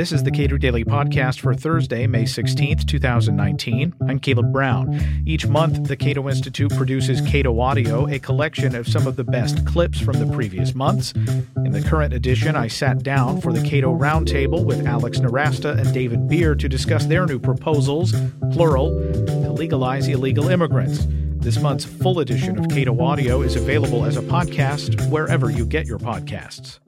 This is the Cato Daily Podcast for Thursday, May 16th, 2019. I'm Caleb Brown. Each month, the Cato Institute produces Cato Audio, a collection of some of the best clips from the previous months. In the current edition, I sat down for the Cato Roundtable with Alex Nowrasteh and David Bier to discuss their new proposals, plural, to legalize illegal immigrants. This month's full edition of Cato Audio is available as a podcast wherever you get your podcasts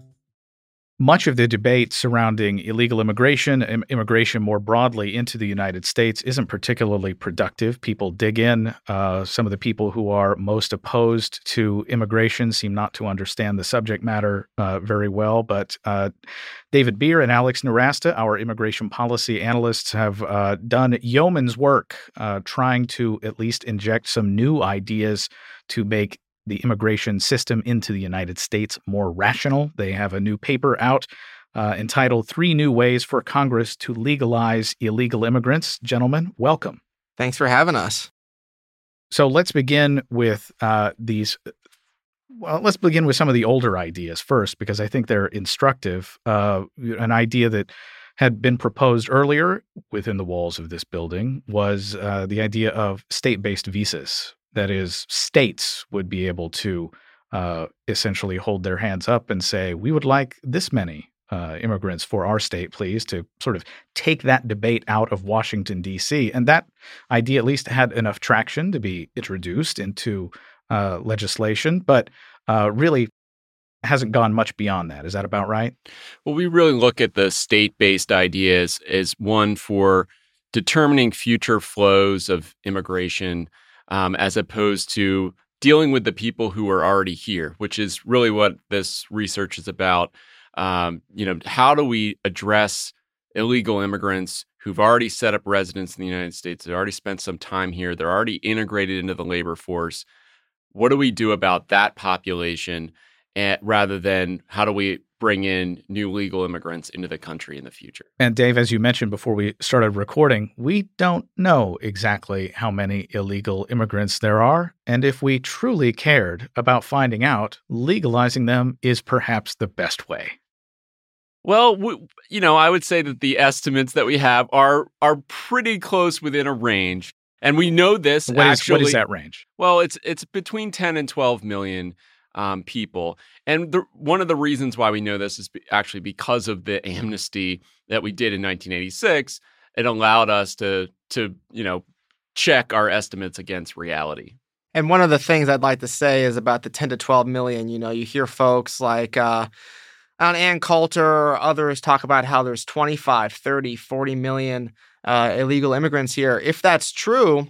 much of the debate surrounding illegal immigration, immigration more broadly into the United States, isn't particularly productive. People dig in. Uh, some of the people who are most opposed to immigration seem not to understand the subject matter uh, very well. But uh, David Bier and Alex Nowrasteh, our immigration policy analysts, have uh, done yeoman's work uh, trying to at least inject some new ideas to make the immigration system into the United States more rational. They have a new paper out uh, entitled Three New Ways for Congress to Legalize Illegal Immigrants. Gentlemen, welcome. Thanks for having us. So let's begin with uh, these. Well, let's begin with some of the older ideas first, because I think they're instructive. Uh, an idea that had been proposed earlier within the walls of this building was uh, the idea of state based visas that is, states would be able to uh, essentially hold their hands up and say, we would like this many uh, immigrants for our state, please, to sort of take that debate out of Washington, D.C. And that idea at least had enough traction to be introduced into uh, legislation, but uh, really hasn't gone much beyond that. Is that about right? Well, we really look at the state based ideas as one for determining future flows of immigration um, as opposed to dealing with the people who are already here, which is really what this research is about. Um, you know, how do we address illegal immigrants who've already set up residence in the United States? They've already spent some time here. They're already integrated into the labor force. What do we do about that population, and, rather than how do we bring in new legal immigrants into the country in the future. And Dave, as you mentioned before we started recording, we don't know exactly how many illegal immigrants there are. And if we truly cared about finding out, legalizing them is perhaps the best way. Well, you know, I would say that the estimates that we have are are pretty close within a range. And we know this what actually. Is, what is that range? Well, it's it's between 10 and 12 million um, people. And the, one of the reasons why we know this is actually because of the amnesty that we did in 1986. It allowed us to to you know check our estimates against reality. And one of the things I'd like to say is about the 10 to 12 million. You know, you hear folks like uh, on Ann Coulter or others talk about how there's 25, 30, 40 million uh, illegal immigrants here. If that's true,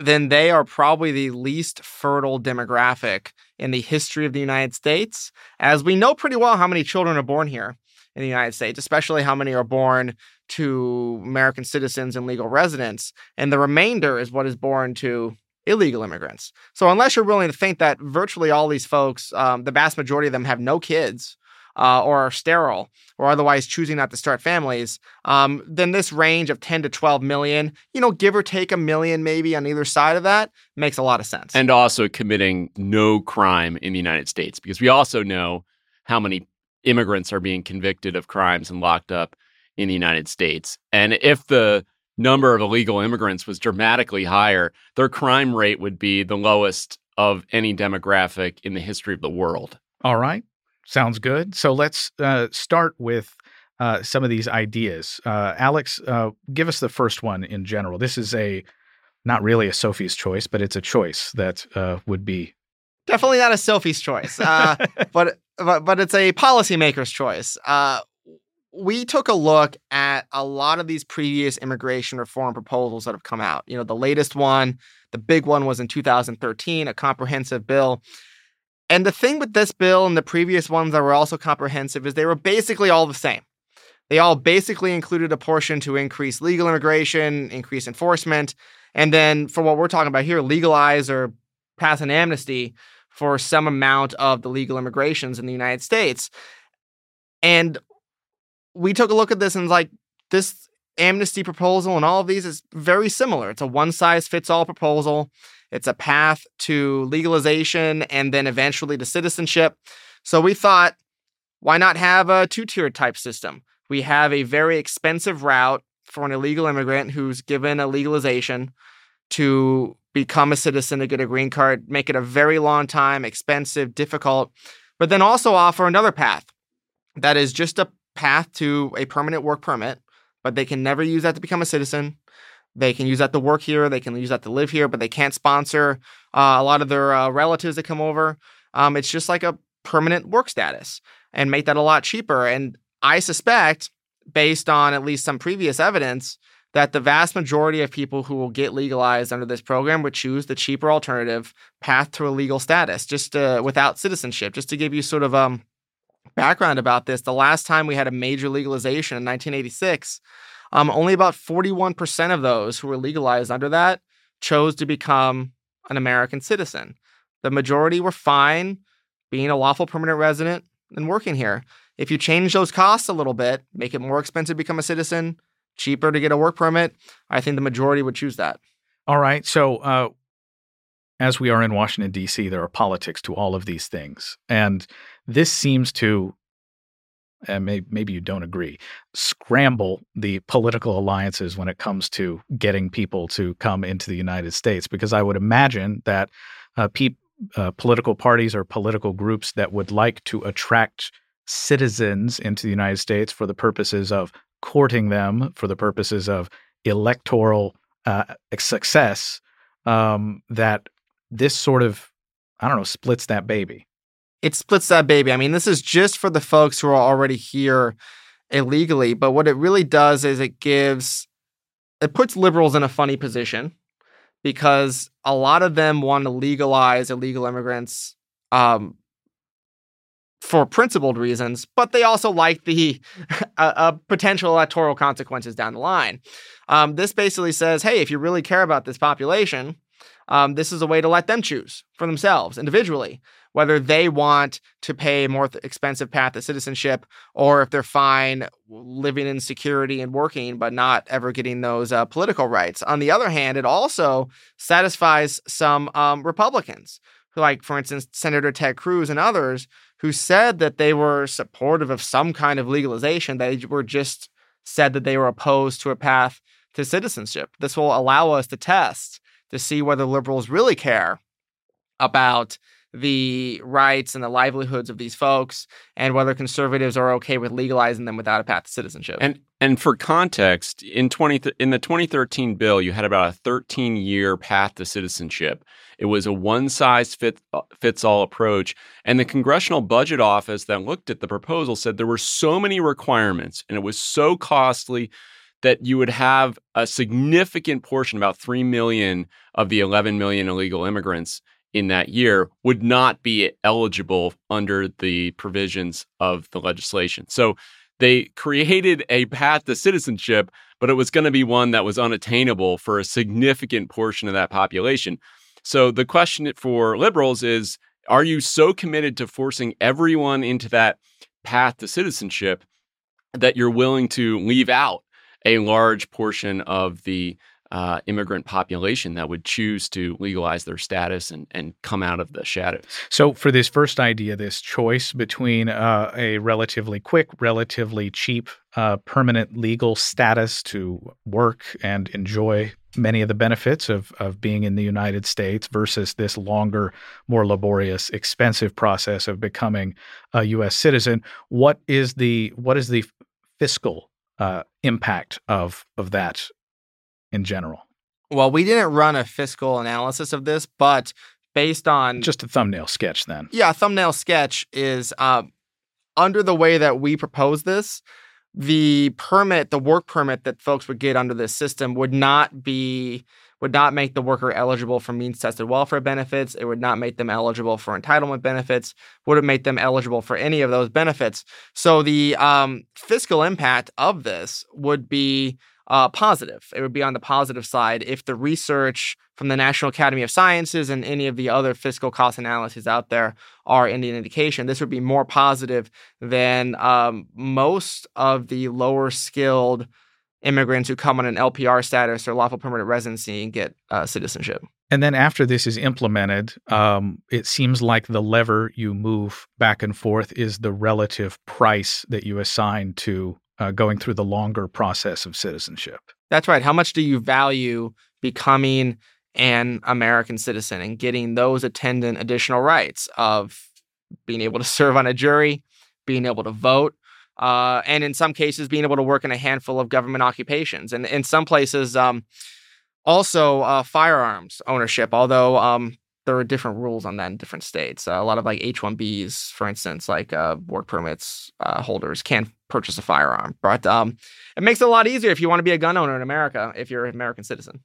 then they are probably the least fertile demographic in the history of the United States, as we know pretty well how many children are born here in the United States, especially how many are born to American citizens and legal residents. And the remainder is what is born to illegal immigrants. So, unless you're willing to think that virtually all these folks, um, the vast majority of them have no kids, uh, or are sterile or otherwise choosing not to start families, um, then this range of 10 to 12 million, you know, give or take a million maybe on either side of that, makes a lot of sense. And also committing no crime in the United States, because we also know how many immigrants are being convicted of crimes and locked up in the United States. And if the number of illegal immigrants was dramatically higher, their crime rate would be the lowest of any demographic in the history of the world. All right. Sounds good. So let's uh, start with uh, some of these ideas. Uh, Alex, uh, give us the first one in general. This is a not really a Sophie's choice, but it's a choice that uh, would be definitely not a Sophie's choice, uh, but, but but it's a policymaker's choice. we took a look at a lot of these previous immigration reform proposals that have come out. You know, the latest one, the big one was in 2013, a comprehensive bill and the thing with this bill and the previous ones that were also comprehensive is they were basically all the same. They all basically included a portion to increase legal immigration, increase enforcement, and then for what we're talking about here, legalize or pass an amnesty for some amount of the legal immigrations in the United States. And we took a look at this and like this amnesty proposal and all of these is very similar. It's a one size fits all proposal. It's a path to legalization and then eventually to citizenship. So we thought why not have a two tiered type system? We have a very expensive route for an illegal immigrant who's given a legalization to become a citizen to get a green card, make it a very long time, expensive, difficult, but then also offer another path that is just a path to a permanent work permit, but they can never use that to become a citizen. They can use that to work here, they can use that to live here, but they can't sponsor uh, a lot of their uh, relatives that come over. Um, it's just like a permanent work status and make that a lot cheaper. And I suspect, based on at least some previous evidence, that the vast majority of people who will get legalized under this program would choose the cheaper alternative path to a legal status, just uh, without citizenship. Just to give you sort of um background about this, the last time we had a major legalization in 1986, um, only about 41% of those who were legalized under that chose to become an American citizen. The majority were fine being a lawful permanent resident and working here. If you change those costs a little bit, make it more expensive to become a citizen, cheaper to get a work permit, I think the majority would choose that. All right. So, uh, as we are in Washington, D.C., there are politics to all of these things. And this seems to, and may, maybe you don't agree, scramble the political alliances when it comes to getting people to come into the United States. Because I would imagine that uh, pe- uh, political parties or political groups that would like to attract citizens into the United States for the purposes of courting them for the purposes of electoral uh, success, um, that this sort of, I don't know, splits that baby. It splits that baby. I mean, this is just for the folks who are already here illegally, but what it really does is it gives, it puts liberals in a funny position because a lot of them want to legalize illegal immigrants um, for principled reasons, but they also like the uh, uh, potential electoral consequences down the line. Um, this basically says, hey, if you really care about this population, um, this is a way to let them choose for themselves individually whether they want to pay a more expensive path to citizenship or if they're fine living in security and working but not ever getting those uh, political rights. On the other hand, it also satisfies some um, Republicans, like, for instance, Senator Ted Cruz and others who said that they were supportive of some kind of legalization. They were just said that they were opposed to a path to citizenship. This will allow us to test to see whether liberals really care about the rights and the livelihoods of these folks and whether conservatives are okay with legalizing them without a path to citizenship. And and for context, in 20 in the 2013 bill, you had about a 13 year path to citizenship. It was a one size uh, fits all approach. And the Congressional Budget Office that looked at the proposal said there were so many requirements and it was so costly that you would have a significant portion, about 3 million of the 11 million illegal immigrants in that year, would not be eligible under the provisions of the legislation. So they created a path to citizenship, but it was going to be one that was unattainable for a significant portion of that population. So the question for liberals is are you so committed to forcing everyone into that path to citizenship that you're willing to leave out a large portion of the uh, immigrant population that would choose to legalize their status and, and come out of the shadows. So, for this first idea, this choice between uh, a relatively quick, relatively cheap, uh, permanent legal status to work and enjoy many of the benefits of, of being in the United States versus this longer, more laborious, expensive process of becoming a U.S. citizen, what is the what is the fiscal uh, impact of of that in general? Well, we didn't run a fiscal analysis of this, but based on just a thumbnail sketch, then. Yeah, a thumbnail sketch is uh, under the way that we propose this. The permit, the work permit that folks would get under this system would not be would not make the worker eligible for means tested welfare benefits. It would not make them eligible for entitlement benefits. Wouldn't make them eligible for any of those benefits. So the um, fiscal impact of this would be uh, positive. It would be on the positive side if the research from the National Academy of Sciences and any of the other fiscal cost analyses out there are in the indication. This would be more positive than um, most of the lower skilled immigrants who come on an LPR status or lawful permanent residency and get uh, citizenship. And then after this is implemented, um, it seems like the lever you move back and forth is the relative price that you assign to uh, going through the longer process of citizenship. That's right. How much do you value becoming an American citizen and getting those attendant additional rights of being able to serve on a jury, being able to vote, uh, and in some cases being able to work in a handful of government occupations. And in some places, um, also uh, firearms ownership, although um, there are different rules on that in different states. Uh, a lot of like H 1Bs, for instance, like uh, work permits uh, holders can purchase a firearm. But um, it makes it a lot easier if you want to be a gun owner in America if you're an American citizen.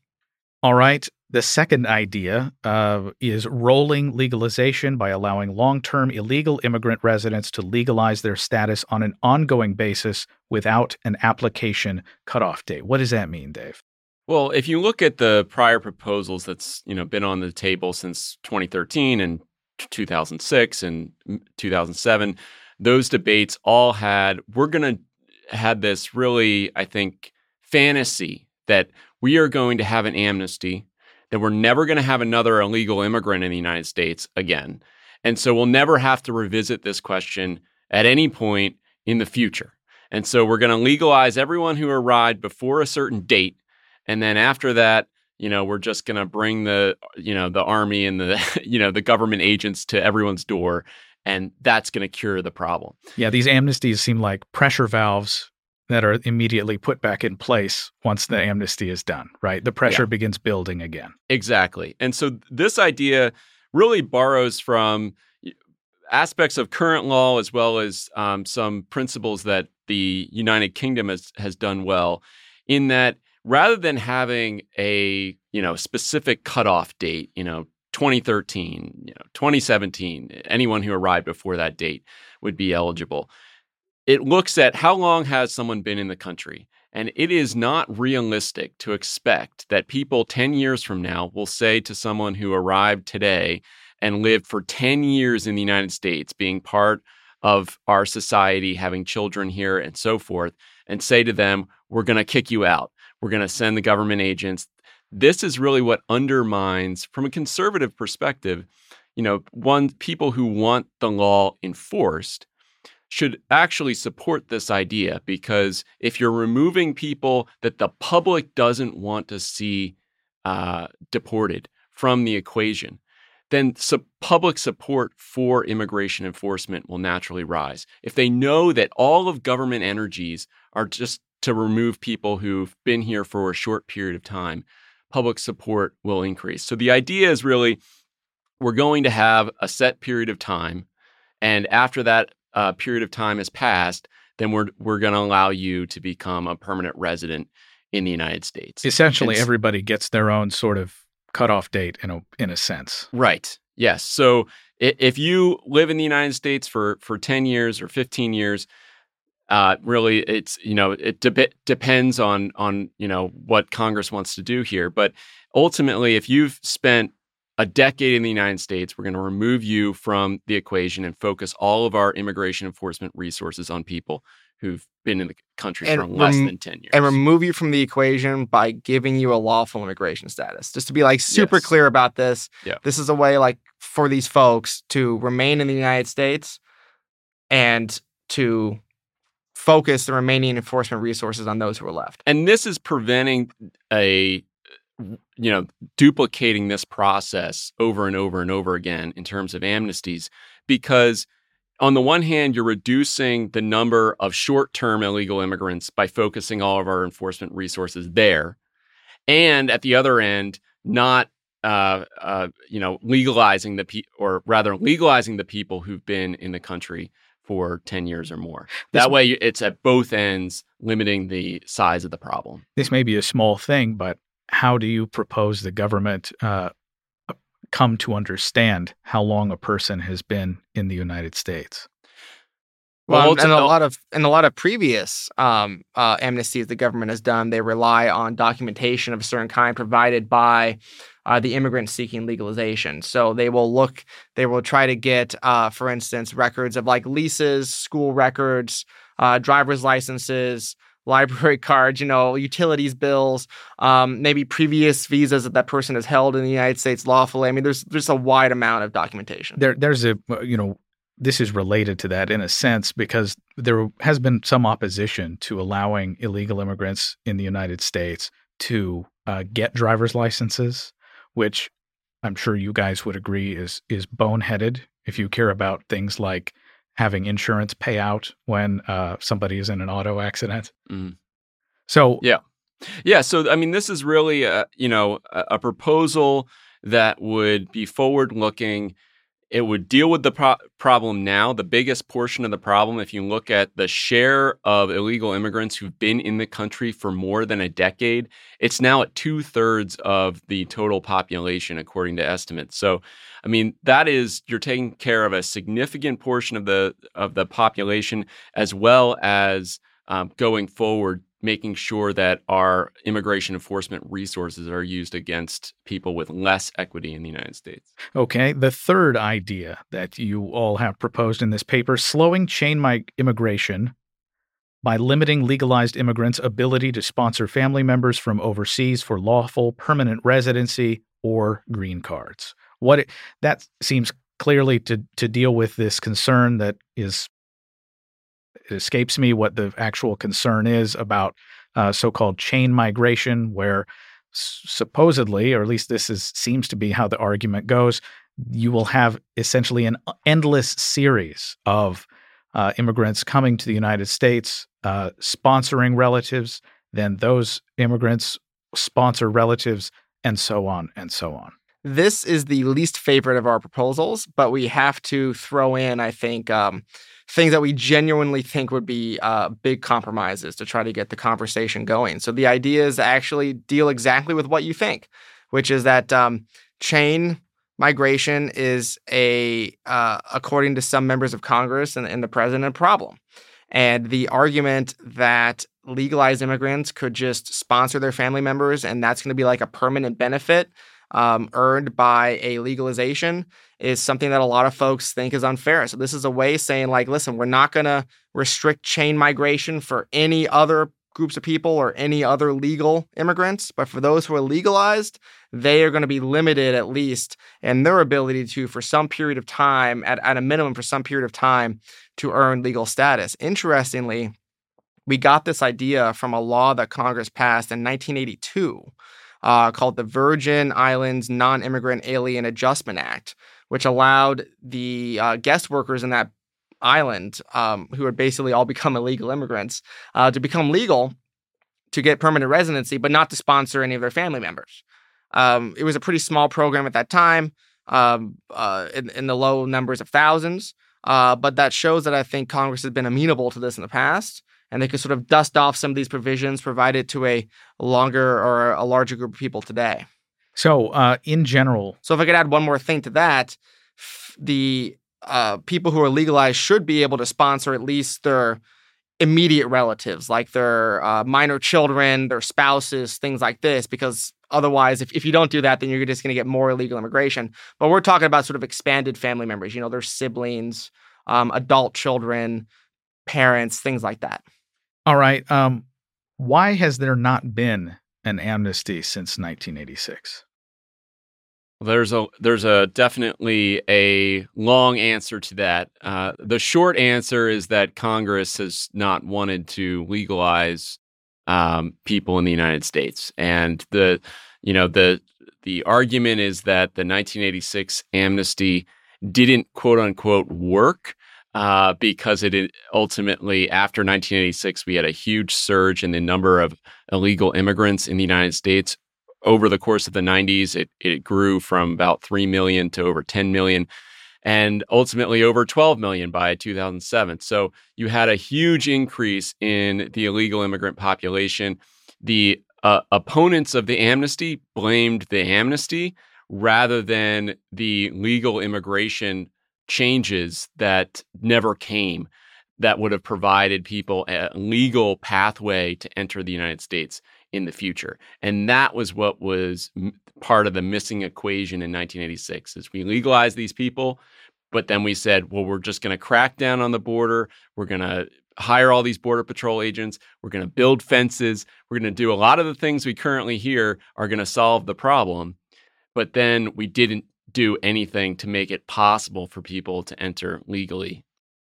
All right. The second idea uh, is rolling legalization by allowing long term illegal immigrant residents to legalize their status on an ongoing basis without an application cutoff date. What does that mean, Dave? Well, if you look at the prior proposals that's you know been on the table since 2013 and 2006 and 2007, those debates all had we're going to had this really I think fantasy that we are going to have an amnesty, that we're never going to have another illegal immigrant in the United States again. And so we'll never have to revisit this question at any point in the future. And so we're going to legalize everyone who arrived before a certain date. And then after that, you know, we're just going to bring the, you know, the army and the, you know, the government agents to everyone's door. And that's going to cure the problem. Yeah, these amnesties seem like pressure valves that are immediately put back in place once the amnesty is done, right? The pressure yeah. begins building again. Exactly. And so this idea really borrows from aspects of current law as well as um, some principles that the United Kingdom has, has done well in that rather than having a you know specific cutoff date, you know 2013, you know 2017, anyone who arrived before that date would be eligible it looks at how long has someone been in the country. And it is not realistic to expect that people 10 years from now will say to someone who arrived today and lived for 10 years in the United States, being part of our society, having children here, and so forth, and say to them, We're going to kick you out. We're going to send the government agents. This is really what undermines, from a conservative perspective, you know, one, people who want the law enforced should actually support this idea because if you're removing people that the public doesn't want to see uh, deported from the equation, then public support for immigration enforcement will naturally rise. If they know that all of government energies are just to remove people who've been here for a short period of time, public support will increase. So the idea is really we're going to have a set period of time. And after that uh, period of time has passed, then we're we're going to allow you to become a permanent resident in the United States. Essentially, everybody gets their own sort of cutoff date in a in a sense. Right. Yes. So if you live in the United States for for ten years or fifteen years, uh, really, it's you know it de- depends on on you know what Congress wants to do here, but ultimately, if you've spent a decade in the United States, we're going to remove you from the equation and focus all of our immigration enforcement resources on people who've been in the country and for less rem- than 10 years. And remove you from the equation by giving you a lawful immigration status. Just to be like super yes. clear about this. Yeah. This is a way like for these folks to remain in the United States and to focus the remaining enforcement resources on those who are left. And this is preventing a you know, duplicating this process over and over and over again in terms of amnesties because on the one hand, you're reducing the number of short term illegal immigrants by focusing all of our enforcement resources there. And at the other end, not uh, uh, you know, legalizing the pe- or rather legalizing the people who've been in the country for 10 years or more. That way it's at both ends limiting the size of the problem. This may be a small thing, but how do you propose the government uh, come to understand how long a person has been in the United States? Well, well and a lot of in a lot of previous um, uh, amnesties the government has done, they rely on documentation of a certain kind provided by uh, the immigrant seeking legalization. So they will look, they will try to get, uh, for instance, records of like leases, school records, uh, driver's licenses, library cards, you know, utilities bills, um, maybe previous visas that that person has held in the United States lawfully. I mean, there's there's a wide amount of documentation. There, there's a you know, this is related to that in a sense because there has been some opposition to allowing illegal immigrants in the United States to uh, get driver's licenses, which I'm sure you guys would agree is is boneheaded if you care about things like having insurance pay out when uh, somebody is in an auto accident. Mm. So yeah, yeah. So I mean, this is really a you know a, a proposal that would be forward looking it would deal with the pro- problem now. The biggest portion of the problem, if you look at the share of illegal immigrants who've been in the country for more than a decade, it's now at two thirds of the total population, according to estimates. So, I mean, that is you're taking care of a significant portion of the of the population, as well as um, going forward making sure that our immigration enforcement resources are used against people with less equity in the United States. Okay. The third idea that you all have proposed in this paper slowing chain migration by limiting legalized immigrants' ability to sponsor family members from overseas for lawful permanent residency or green cards. What it, that seems clearly to to deal with this concern that is it escapes me what the actual concern is about uh, so-called chain migration, where s- supposedly, or at least this is seems to be how the argument goes, you will have essentially an endless series of uh, immigrants coming to the United States, uh, sponsoring relatives, then those immigrants sponsor relatives, and so on and so on. This is the least favorite of our proposals, but we have to throw in, I think, um, things that we genuinely think would be uh, big compromises to try to get the conversation going. So the idea is to actually deal exactly with what you think, which is that um, chain migration is a, uh, according to some members of Congress and, and the president, a problem. And the argument that legalized immigrants could just sponsor their family members and that's going to be like a permanent benefit um, earned by a legalization is something that a lot of folks think is unfair. So this is a way saying like, listen, we're not going to restrict chain migration for any other groups of people or any other legal immigrants, but for those who are legalized, they are going to be limited at least in their ability to, for some period of time, at, at a minimum, for some period of time, to earn legal status. Interestingly, we got this idea from a law that Congress passed in 1982 uh, called the Virgin Islands Non Immigrant Alien Adjustment Act, which allowed the uh, guest workers in that island, um, who had basically all become illegal immigrants, uh, to become legal to get permanent residency, but not to sponsor any of their family members. Um, it was a pretty small program at that time, um, uh, in, in, the low numbers of thousands. Uh, but that shows that I think Congress has been amenable to this in the past and they could sort of dust off some of these provisions provided to a longer or a larger group of people today. So, uh, in general, so if I could add one more thing to that, f- the uh, people who are legalized should be able to sponsor at least their immediate relatives, like their uh, minor children, their spouses, things like this, because otherwise, if, if you don't do that, then you're just going to get more illegal immigration. But we're talking about sort of expanded family members, you know, their siblings, um, adult children, parents, things like that. All right. Um, why has there not been an amnesty since 1986? There's a there's a definitely a long answer to that. Uh, the short answer is that Congress has not wanted to legalize um, people in the United States, and the you know the the argument is that the 1986 amnesty didn't quote unquote work uh, because it ultimately, after 1986, we had a huge surge in the number of illegal immigrants in the United States. Over the course of the 90s, it, it grew from about 3 million to over 10 million and ultimately over 12 million by 2007. So you had a huge increase in the illegal immigrant population. The uh, opponents of the amnesty blamed the amnesty rather than the legal immigration changes that never came that would have provided people a legal pathway to enter the United States in the future. And that was what was part of the missing equation in 1986 is we legalized these people but then we said well we're just going to crack down on the border we're going to hire all these border patrol agents. We're going to build fences. We're going to do a lot of the things we currently hear are going to solve the problem. But then we didn't do anything to make it possible for people to enter legally.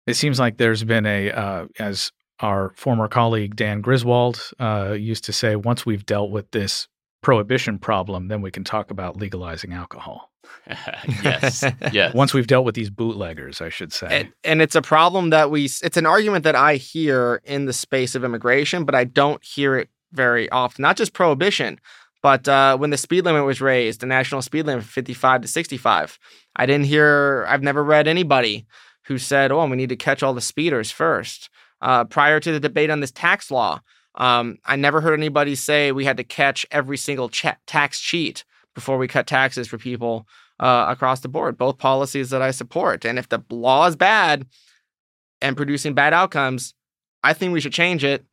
It seems like there's been a, uh, as our former colleague Dan Griswold uh, used to say, once we've dealt with this prohibition problem, then we can talk about legalizing alcohol. yes. yes. Once we've dealt with these bootleggers, I should say. And, and, it's a problem that we, it's an argument that I hear in the space of immigration, but I don't hear it very often. Not just prohibition, but uh, when the speed limit was raised, the national speed limit from 55 to 65, I didn't hear, I've never read anybody who said, oh, we need to catch all the speeders first. Uh, prior to the debate on this tax law, um, I never heard anybody say we had to catch every single tax cheat before we cut taxes for people uh, across the board. Both policies that I support. And if the law is bad and producing bad outcomes, I think we should change it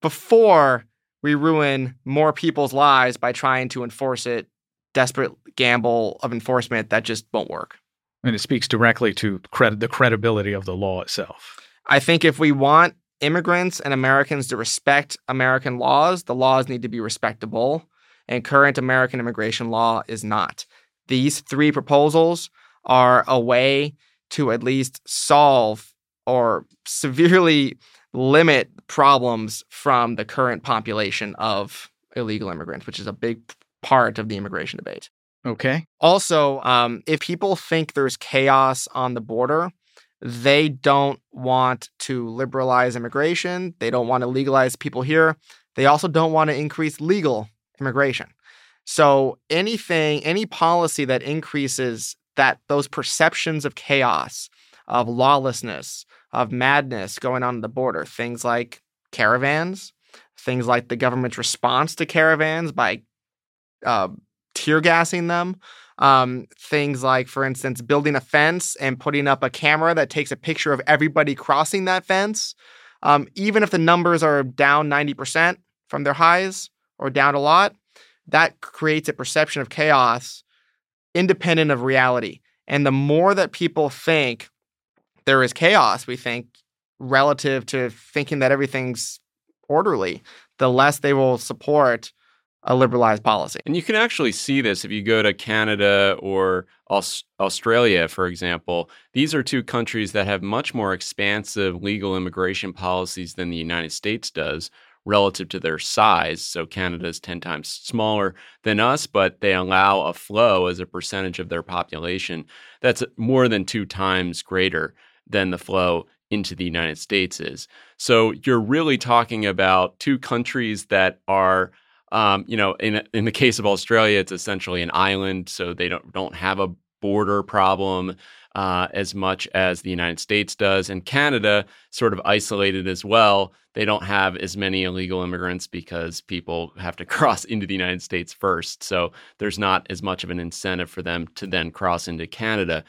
before we ruin more people's lives by trying to enforce it. Desperate gamble of enforcement that just won't work. And it speaks directly to credit the credibility of the law itself. I think if we want immigrants and Americans to respect American laws, the laws need to be respectable, and current American immigration law is not. These three proposals are a way to at least solve or severely limit problems from the current population of illegal immigrants, which is a big part of the immigration debate. Okay. Also, um, if people think there's chaos on the border, they don't want to liberalize immigration. They don't want to legalize people here. They also don't want to increase legal immigration. So anything, any policy that increases that those perceptions of chaos, of lawlessness, of madness going on at the border, things like caravans, things like the government's response to caravans by uh, tear gassing them, um, things like, for instance, building a fence and putting up a camera that takes a picture of everybody crossing that fence. Um, even if the numbers are down 90% from their highs or down a lot, that creates a perception of chaos independent of reality. And the more that people think there is chaos, we think, relative to thinking that everything's orderly, the less they will support a liberalized policy. And you can actually see this if you go to Canada or Aus- Australia, for example. These are two countries that have much more expansive legal immigration policies than the United States does relative to their size. So Canada is 10 times smaller than us, but they allow a flow as a percentage of their population that's more than two times greater than the flow into the United States is. So you're really talking about two countries that are um, you know, in in the case of Australia, it's essentially an island, so they don't don't have a border problem uh, as much as the United States does, and Canada sort of isolated as well. They don't have as many illegal immigrants because people have to cross into the United States first. So there's not as much of an incentive for them to then cross into Canada.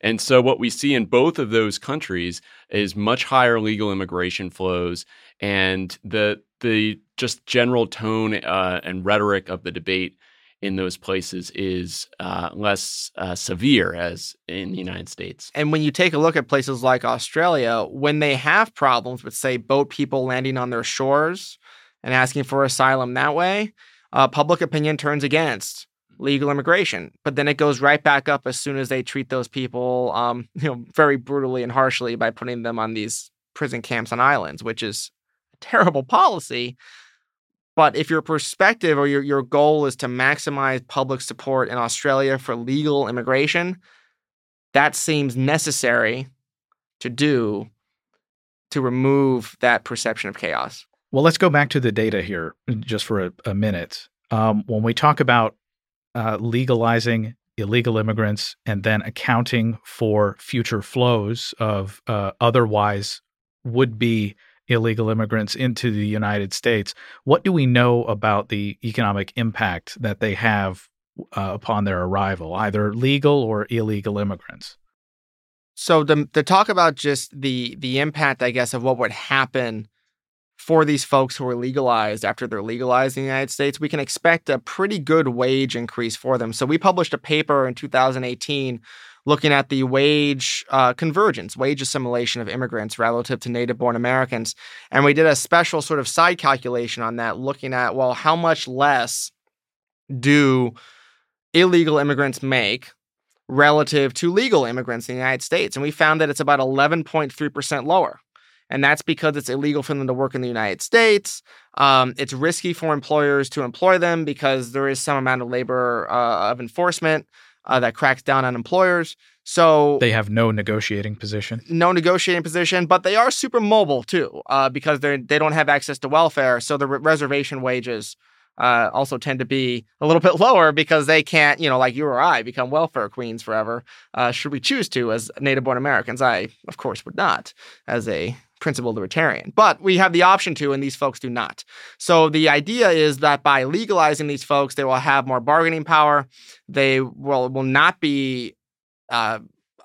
And so what we see in both of those countries is much higher legal immigration flows and the the just general tone uh, and rhetoric of the debate in those places is uh, less uh, severe as in the United States. And when you take a look at places like Australia, when they have problems with, say, boat people landing on their shores and asking for asylum that way, uh, public opinion turns against legal immigration. But then it goes right back up as soon as they treat those people, um, you know, very brutally and harshly by putting them on these prison camps on islands, which is a terrible policy. But if your perspective or your, your goal is to maximize public support in Australia for legal immigration, that seems necessary to do to remove that perception of chaos. Well, let's go back to the data here just for a, a minute. Um, when we talk about uh, legalizing illegal immigrants and then accounting for future flows of uh, otherwise would be illegal immigrants into the United States. What do we know about the economic impact that they have uh, upon their arrival, either legal or illegal immigrants? So to, to talk about just the the impact, I guess, of what would happen for these folks who are legalized after they're legalized in the United States, we can expect a pretty good wage increase for them. So we published a paper in 2018 looking at the wage uh, convergence, wage assimilation of immigrants relative to native born Americans. And we did a special sort of side calculation on that, looking at, well, how much less do illegal immigrants make relative to legal immigrants in the United States? And we found that it's about 11.3% lower. And that's because it's illegal for them to work in the United States. Um, it's risky for employers to employ them because there is some amount of labor uh, of enforcement uh, that cracks down on employers. So they have no negotiating position. No negotiating position, but they are super mobile too, uh, because they they don't have access to welfare. So the re- reservation wages uh, also tend to be a little bit lower because they can't, you know, like you or I, become welfare queens forever. Uh, should we choose to, as native-born Americans, I of course would not, as a principled libertarian. But we have the option to, and these folks do not. So the idea is that by legalizing these folks, they will have more bargaining power. They will will not be uh,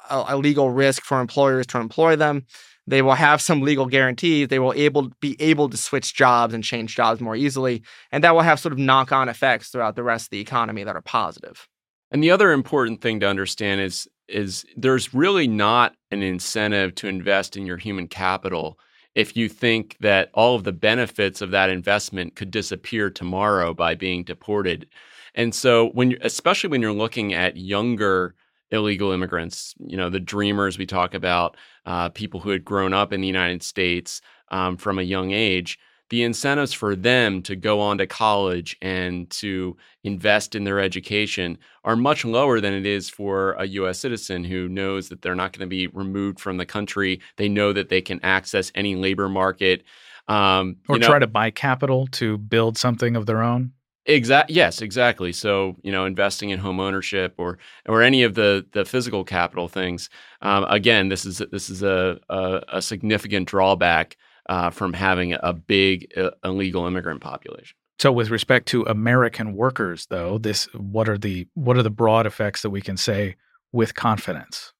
a, a legal risk for employers to employ them. They will have some legal guarantees. They will able be able to switch jobs and change jobs more easily, and that will have sort of knock-on effects throughout the rest of the economy that are positive. And the other important thing to understand is is there's really not an incentive to invest in your human capital if you think that all of the benefits of that investment could disappear tomorrow by being deported. And so when especially when you're looking at younger illegal immigrants, you know, the dreamers we talk about, uh, people who had grown up in the United States um, from a young age, the incentives for them to go on to college and to invest in their education are much lower than it is for a US citizen who knows that they're not going to be removed from the country. They know that they can access any labor market. Um, or know, try to buy capital to build something of their own. Exact. Yes, exactly. So you know, investing in home ownership or or any of the the physical capital things. Um, again, this is this is a, a, a significant drawback uh, from having a big uh, illegal immigrant population. So, with respect to American workers, though, this what are the what are the broad effects that we can say with confidence?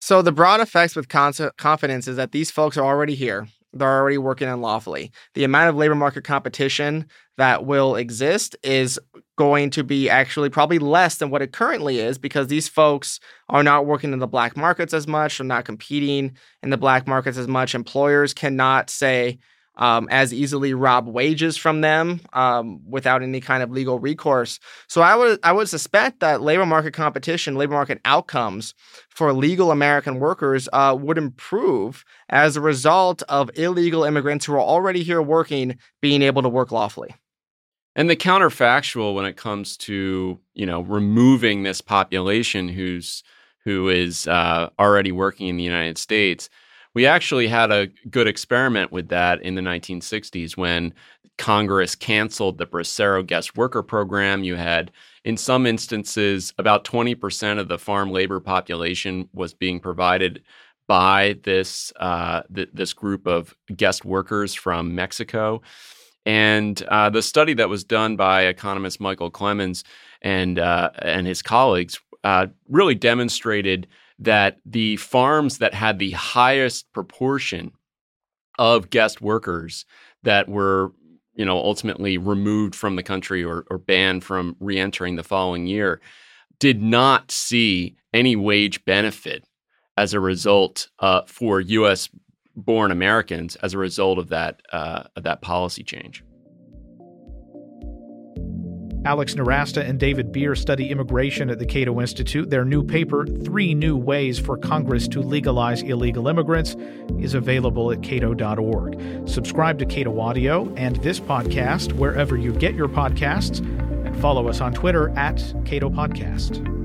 So, the broad effects with con- confidence is that these folks are already here they're already working unlawfully. The amount of labor market competition that will exist is going to be actually probably less than what it currently is because these folks are not working in the black markets as much, they're not competing in the black markets as much. Employers cannot say, um, as easily rob wages from them um, without any kind of legal recourse. So I would I would suspect that labor market competition, labor market outcomes for legal American workers uh, would improve as a result of illegal immigrants who are already here working being able to work lawfully. And the counterfactual when it comes to you know removing this population who's who is uh, already working in the United States we actually had a good experiment with that in the 1960s when Congress canceled the Bracero guest worker program. You had, in some instances, about 20% of the farm labor population was being provided by this uh, th- this group of guest workers from Mexico. And uh, the study that was done by economist Michael Clemens and uh, and his colleagues uh, really demonstrated that the farms that had the highest proportion of guest workers that were you know ultimately removed from the country or, or banned from reentering the following year did not see any wage benefit as a result uh, for U.S. born Americans as a result of that uh, of that policy change. Alex Nowrasteh and David Bier study immigration at the Cato Institute. Their new paper, Three New Ways for Congress to Legalize Illegal Immigrants, is available at cato.org. Subscribe to Cato Audio and this podcast wherever you get your podcasts, and follow us on Twitter at Cato Podcast.